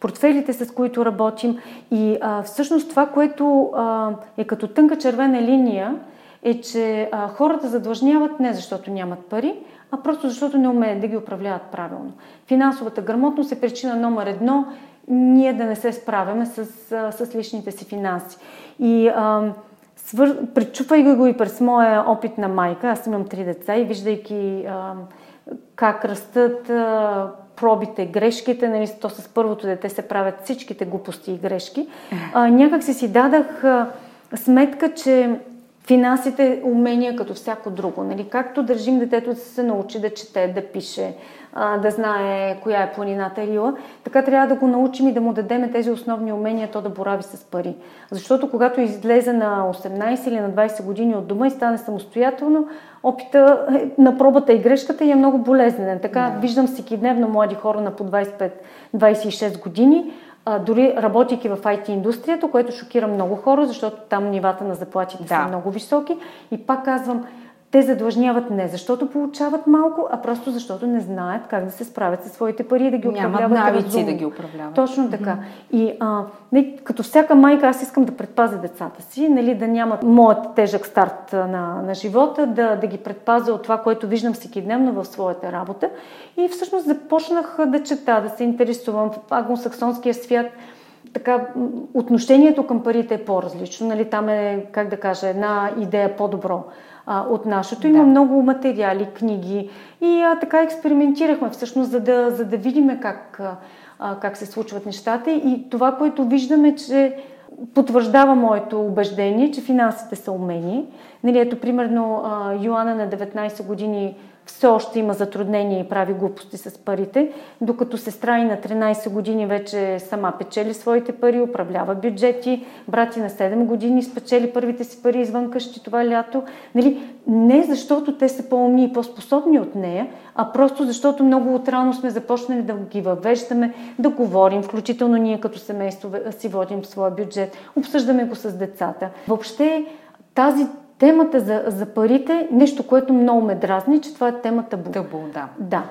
портфелите, с които работим. И а, всъщност това, което а, е като тънка червена линия, е, че а, хората задлъжняват не защото нямат пари, а просто защото не умеят да ги управляват правилно. Финансовата грамотност е причина номер едно ние да не се справяме с, с личните си финанси. И а, свър... причупвайки го и през моя опит на майка, аз имам три деца и виждайки а, как растат а, пробите, грешките, нали, то с първото дете се правят всичките глупости и грешки, а, някак си си дадах а, сметка, че финансите умения като всяко друго. Нали? Както държим детето да се научи да чете, да пише, да знае коя е планината Рила, така трябва да го научим и да му дадем тези основни умения, то да борави с пари. Защото когато излезе на 18 или на 20 години от дома и стане самостоятелно, опита е, на пробата и грешката е много болезнен. Така да. виждам всеки дневно млади хора на по 25-26 години, а, дори работейки в IT индустрията, което шокира много хора, защото там нивата на заплатите да. са много високи. И пак казвам, те задлъжняват не защото получават малко, а просто защото не знаят как да се справят със своите пари и да ги управляват Нямат навици разумно. да ги управляват. Точно така. Mm-hmm. И а, не, като всяка майка, аз искам да предпазя децата си, нали, да нямат моят тежък старт на, на живота, да, да ги предпазя от това, което виждам всеки дневно в своята работа. И всъщност започнах да чета, да се интересувам в англосаксонския свят така, отношението към парите е по-различно. Нали, там е, как да кажа, една идея по-добро а, от нашето. Има да. много материали, книги и а, така експериментирахме всъщност, за да, за да видим как, а, как се случват нещата. И това, което виждаме, че потвърждава моето убеждение, че финансите са умени. Нали, ето, примерно, Йоанна на 19 години все още има затруднения и прави глупости с парите, докато сестра и на 13 години вече сама печели своите пари, управлява бюджети, брати на 7 години спечели първите си пари извън къщи това лято. Нали? Не защото те са по-умни и по-способни от нея, а просто защото много отрано сме започнали да ги въвеждаме, да говорим, включително ние като семейство си водим своя бюджет, обсъждаме го с децата. Въобще тази Темата за, за парите, нещо, което много ме дразни, че това е темата табу. Табу, да. Да.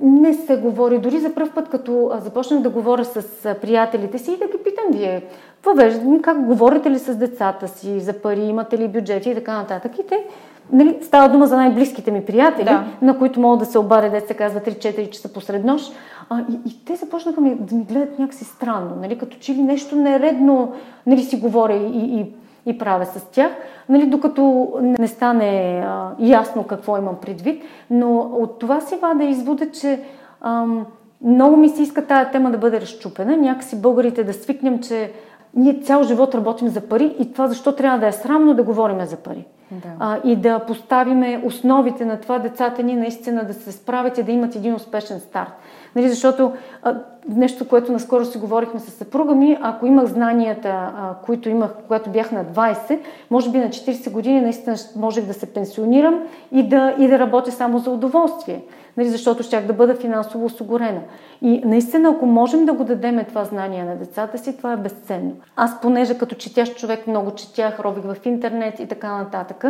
Не се говори. Дори за първ път, като започнах да говоря с приятелите си и да ги питам вие, въвеждам, как говорите ли с децата си за пари, имате ли бюджети и така нататък. И те, нали, става дума за най-близките ми приятели, да. на които могат да се обаря, да се казва 3-4 часа посред нощ. А, и, и те започнаха ми, да ми гледат някакси странно, нали, като че ли нещо нередно нали, си говоря и, и и правя с тях, нали, докато не стане а, ясно какво имам предвид. Но от това си вада извода, че ам, много ми се иска тая тема да бъде разчупена. Някакси българите да свикнем, че ние цял живот работим за пари и това защо трябва да е срамно да говорим за пари. Да. А, и да поставиме основите на това децата ни наистина да се справят и да имат един успешен старт. Нали, защото а, нещо, което наскоро си говорихме с съпруга ми, ако имах знанията, а, които имах, когато бях на 20, може би на 40 години наистина можех да се пенсионирам и да, и да работя само за удоволствие нали, защото щях да бъда финансово осигурена. И наистина, ако можем да го дадеме това знание на децата си, това е безценно. Аз, понеже като четящ човек много четях, робих в интернет и така нататък,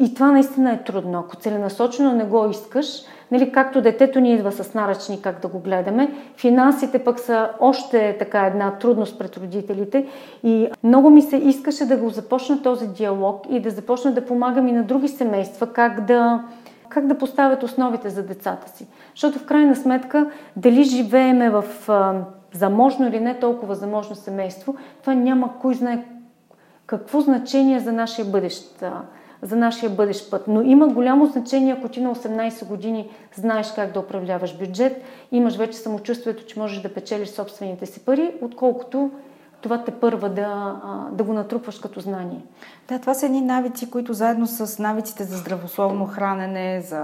и това наистина е трудно. Ако целенасочено не го искаш, нали, както детето ни идва с наръчни как да го гледаме, финансите пък са още така една трудност пред родителите и много ми се искаше да го започна този диалог и да започна да помагам и на други семейства как да как да поставят основите за децата си. Защото в крайна сметка, дали живееме в а, заможно или не толкова заможно семейство, това няма кой знае какво значение за нашия бъдещ, за нашия бъдещ път. Но има голямо значение, ако ти на 18 години знаеш как да управляваш бюджет, имаш вече самочувствието, че можеш да печелиш собствените си пари, отколкото това те първа да, да го натрупваш като знание. Да, това са едни навици, които заедно с навиците за здравословно хранене, за...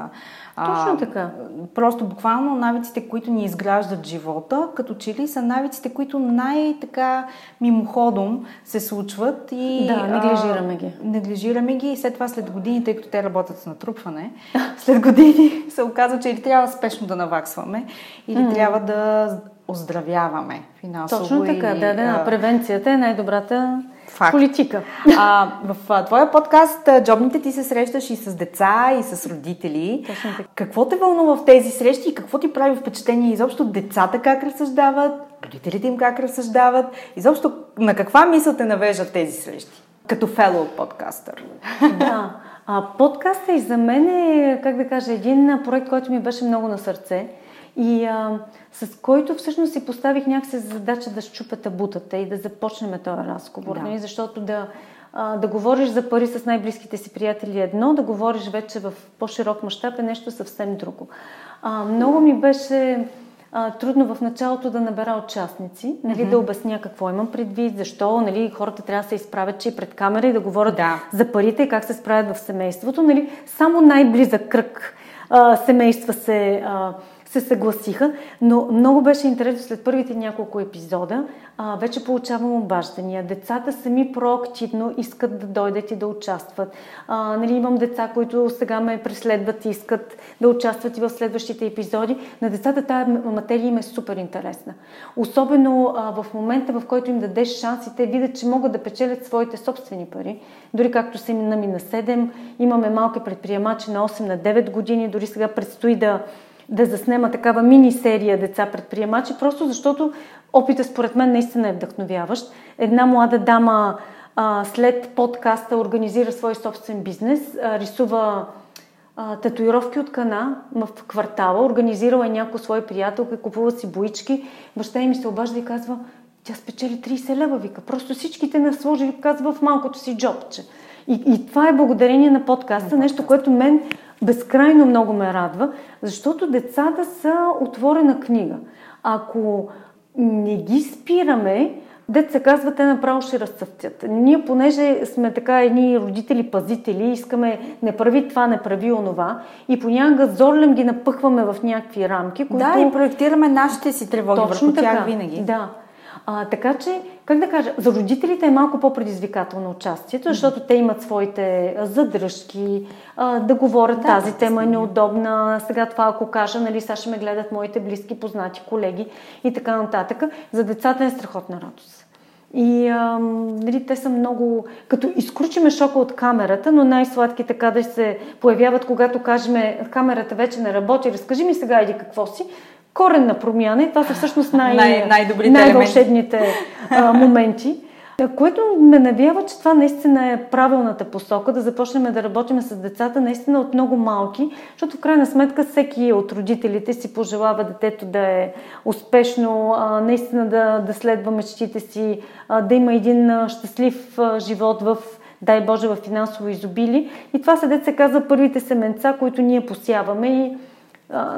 Точно така. просто буквално навиците, които ни изграждат живота, като че ли са навиците, които най-така мимоходом се случват и... Да, неглижираме ги. А, неглижираме ги и след това след години, тъй като те работят с натрупване, след години се оказва, че или трябва спешно да наваксваме, или mm. трябва да оздравяваме финансово. Точно така, или, да, да. Превенцията е най-добрата Факт. политика. А, в а, твоя подкаст Джобните ти се срещаш и с деца, и с родители. Точно така. Какво те вълнува в тези срещи и какво ти прави впечатление изобщо децата как разсъждават, родителите им как разсъждават, изобщо на каква мисъл те навеждат тези срещи? Като фелоу подкастър. Да. А, подкастът и за мен е, как да кажа, един проект, който ми беше много на сърце и а, с който всъщност си поставих някакси задача да щупя табутата и да започнем този разговор. Да. Не? Нали? Защото да, а, да говориш за пари с най-близките си приятели е едно, да говориш вече в по-широк мащаб е нещо съвсем друго. А, много ми беше а, трудно в началото да набера участници, нали, mm-hmm. да обясня какво имам предвид, защо нали, хората трябва да се изправят че и пред камера и да говорят да. за парите и как се справят в семейството. Нали, само най-близък кръг а, семейства се... А, се съгласиха, но много беше интересно след първите няколко епизода. А, вече получавам обаждания. Децата сами проактивно искат да дойдат и да участват. А, нали, имам деца, които сега ме преследват и искат да участват и в следващите епизоди. На децата тази материя им е супер интересна. Особено а, в момента, в който им дадеш шанс те видят, че могат да печелят своите собствени пари. Дори както са им на 7, имаме малки предприемачи на 8, на 9 години, дори сега предстои да да заснема такава мини-серия деца предприемачи, просто защото опита според мен наистина е вдъхновяващ. Една млада дама а, след подкаста организира свой собствен бизнес, а, рисува а, татуировки от кана в квартала, организирала е някой свой приятел, купува си боички. Баща ми се обажда и казва, тя спечели 30 лева, вика. Просто всичките не сложи, казва, в малкото си джобче. И, и това е благодарение на подкаста, нещо, което мен безкрайно много ме радва, защото децата са отворена книга. Ако не ги спираме, Дет се казва, те направо ще разцъфтят. Ние, понеже сме така едни родители-пазители, искаме не прави това, не прави онова и понякога зорлем ги напъхваме в някакви рамки, които... Да, и проектираме нашите си тревоги Точно върху така. тях винаги. Да. А, така че, как да кажа, за родителите е малко по-предизвикателно участието, защото mm-hmm. те имат своите задръжки, а, да говорят да, тази тема е неудобна, сега това ако кажа, нали, сега ще ме гледат моите близки, познати, колеги и така нататък. За децата е страхотна радост. И а, нали, те са много... Като изключиме шока от камерата, но най-сладки така да се появяват, когато кажем камерата вече не работи, разкажи ми сега иди какво си, коренна промяна и това са всъщност най- най- най-вълшебните а, моменти. Което ме навява, че това наистина е правилната посока, да започнем да работим с децата наистина от много малки, защото в крайна сметка всеки от родителите си пожелава детето да е успешно, наистина да, да следва мечтите си, да има един щастлив живот в дай Боже, в финансово изобили. И това са, деца казва, първите семенца, които ние посяваме и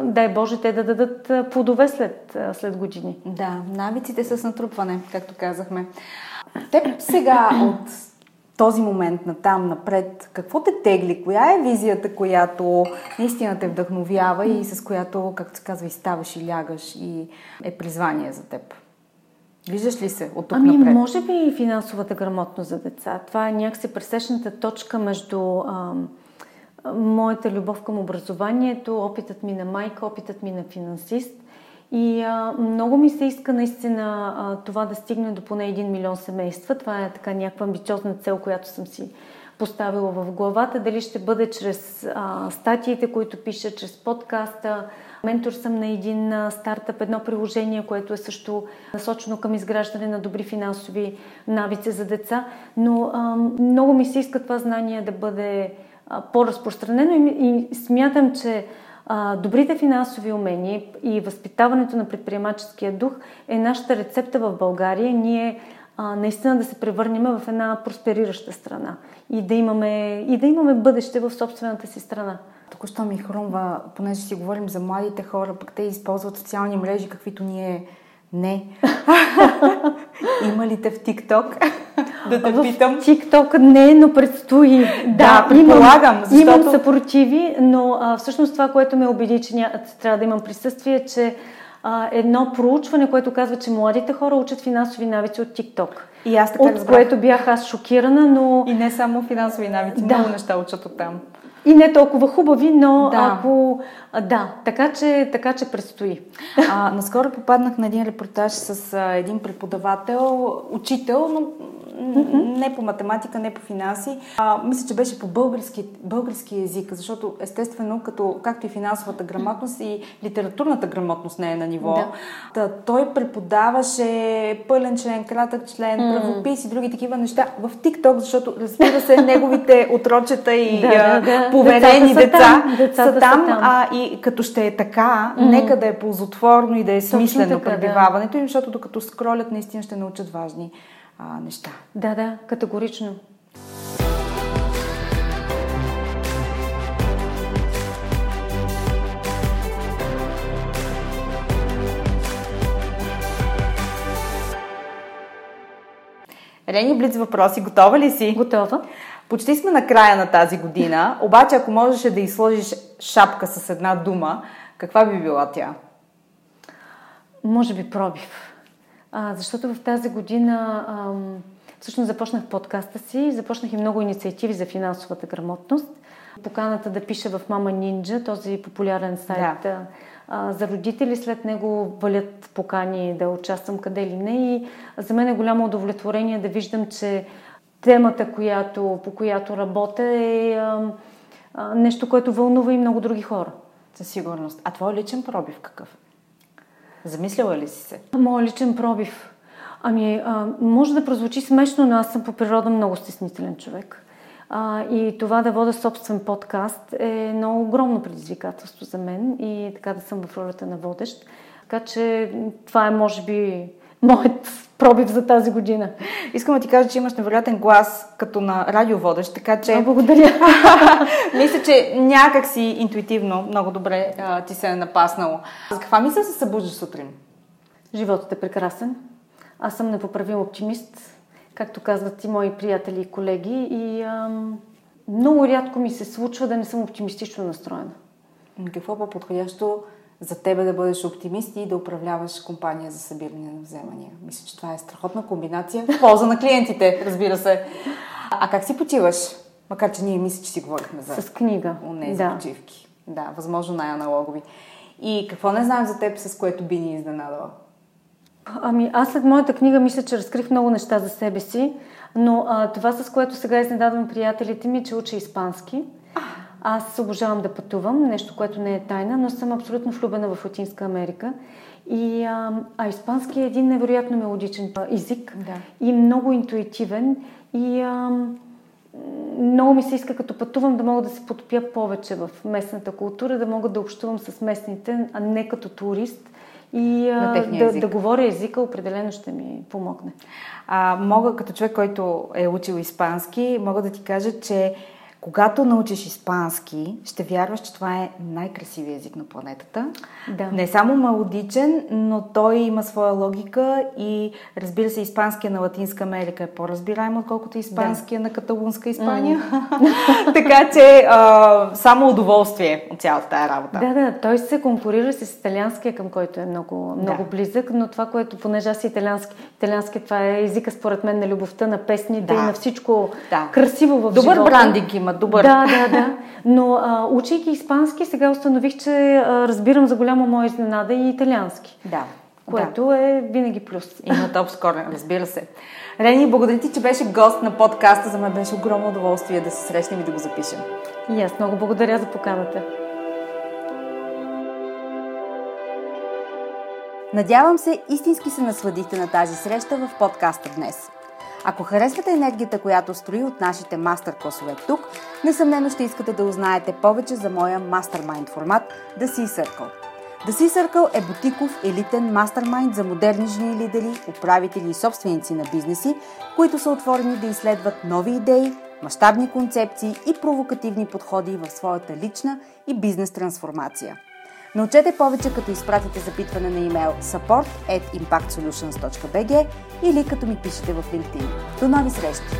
дай Боже, те да дадат плодове след, след години. Да, навиците с натрупване, както казахме. Теб сега от този момент на там напред, какво те тегли? Коя е визията, която наистина те вдъхновява и с която, както се казва, и ставаш и лягаш и е призвание за теб? Виждаш ли се от тук ами, напред? може би финансовата грамотност за деца. Това е някакси пресечната точка между а, моята любов към образованието, опитът ми на майка, опитът ми на финансист. И а, много ми се иска наистина а, това да стигне до поне 1 милион семейства. Това е така някаква амбициозна цел, която съм си поставила в главата. Дали ще бъде чрез а, статиите, които пиша, чрез подкаста. Ментор съм на един а, стартъп, едно приложение, което е също насочено към изграждане на добри финансови навици за деца. Но а, много ми се иска това знание да бъде по-разпространено и, и смятам, че а, добрите финансови умения и възпитаването на предприемаческия дух е нашата рецепта в България. Ние а, наистина да се превърнем в една просперираща страна и да, имаме, и да имаме бъдеще в собствената си страна. Току-що ми хрумва, понеже си говорим за младите хора, пък те използват социални мрежи, каквито ние не. Има ли те в ТикТок? да те в питам. ТикТок не, но предстои. Да, предполагам. Имам, защото... имам съпротиви, но а, всъщност това, което ме убеди, че ня... трябва да имам присъствие, е, че а, едно проучване, което казва, че младите хора учат финансови навици от ТикТок. И аз така От разбрах. което бях аз шокирана, но... И не само финансови навици, да. много неща учат от там. И не толкова хубави, но да. ако... Да, така че, така че предстои. А, наскоро попаднах на един репортаж с а, един преподавател, учител, но Mm-hmm. Не по математика, не по финанси. А, мисля, че беше по български, български язик, защото естествено, като, както и финансовата грамотност и литературната грамотност не е на ниво. Да. Та, той преподаваше пълен член, кратък член, mm-hmm. правопис и други такива неща в ТикТок, защото разбира се, неговите отрочета и да, да, да. поверени деца, деца, деца са там. Са там. А, и като ще е така, mm-hmm. нека да е ползотворно и да е смислено така, пребиваването да. им, защото докато скролят, наистина ще научат важни а, неща. Да, да, категорично. Рени Блиц въпроси, готова ли си? Готова. Почти сме на края на тази година, обаче ако можеше да изложиш шапка с една дума, каква би била тя? Може би пробив. А, защото в тази година ам, всъщност започнах подкаста си, започнах и много инициативи за финансовата грамотност. Поканата да пиша в Мама Нинджа, този популярен сайт да. а, за родители. След него валят покани да участвам къде ли не. И за мен е голямо удовлетворение да виждам, че темата, която, по която работя е а, а, нещо, което вълнува и много други хора. Със сигурност. А твой личен пробив какъв? Замисляла ли си се? Моят личен пробив. Ами, а, може да прозвучи смешно, но аз съм по природа много стеснителен човек. А, и това да вода собствен подкаст е много огромно предизвикателство за мен и така да съм в ролята на водещ. Така че това е, може би, моят пробив за тази година. Искам да ти кажа, че имаш невероятен глас като на радиоводещ, така че... О, благодаря. Мисля, че някак си интуитивно много добре а, ти се е напаснало. С каква мисля се събуждаш сутрин? Животът е прекрасен. Аз съм непоправим оптимист, както казват и мои приятели и колеги. И ам, много рядко ми се случва да не съм оптимистично настроена. Какво по-подходящо за тебе да бъдеш оптимист и да управляваш компания за събиране на вземания. Мисля, че това е страхотна комбинация в полза на клиентите, разбира се. А как си почиваш? Макар, че ние мисля, че си говорихме за... С книга. Унези да. почивки. Да, възможно най-аналогови. И какво не знаем за теб, с което би ни изненадала? Ами, аз след моята книга мисля, че разкрих много неща за себе си, но а, това, с което сега изненадвам приятелите ми, че уча испански. Аз обожавам да пътувам, нещо, което не е тайна, но съм абсолютно влюбена в Латинска Америка. И, а, а испански е един невероятно мелодичен език да. и много интуитивен. И а, много ми се иска като пътувам да мога да се потопя повече в местната култура, да мога да общувам с местните, а не като турист. И а, да, да говоря езика определено ще ми помогне. А, мога, като човек, който е учил испански, мога да ти кажа, че когато научиш испански, ще вярваш, че това е най-красивият език на планетата. Да. Не само мелодичен, но той има своя логика и разбира се, испанския на Латинска Америка е по-разбираем, отколкото испанския да. на каталунска Испания. Mm. така че а, само удоволствие от цялата тая работа. Да, да, той се конкурира с италианския, към който е много, много да. близък, но това, което, понеже аз италиански, италиански, това е езика според мен на любовта, на песните да. и на всичко да. красиво в Добър живота. брандинг има, добър. Да, да, да. Но а, учейки испански, сега установих, че а, разбирам за голяма моя изненада и италиански. Да. Което да. е винаги плюс. Има топ скоро, разбира се. Рени, благодаря ти, че беше гост на подкаста. За мен беше огромно удоволствие да се срещнем и да го запишем. И аз много благодаря за поканата. Надявам се, истински се насладихте на тази среща в подкаста днес. Ако харесвате енергията, която строи от нашите мастер-класове тук, несъмнено ще искате да узнаете повече за моя мастермайнд формат The Sea Circle. The Sea Circle е бутиков елитен мастермайнд за модерни жени лидери, управители и собственици на бизнеси, които са отворени да изследват нови идеи, мащабни концепции и провокативни подходи в своята лична и бизнес трансформация. Научете повече, като изпратите запитване на имейл support at impactsolutions.bg или като ми пишете в LinkedIn. До нови срещи!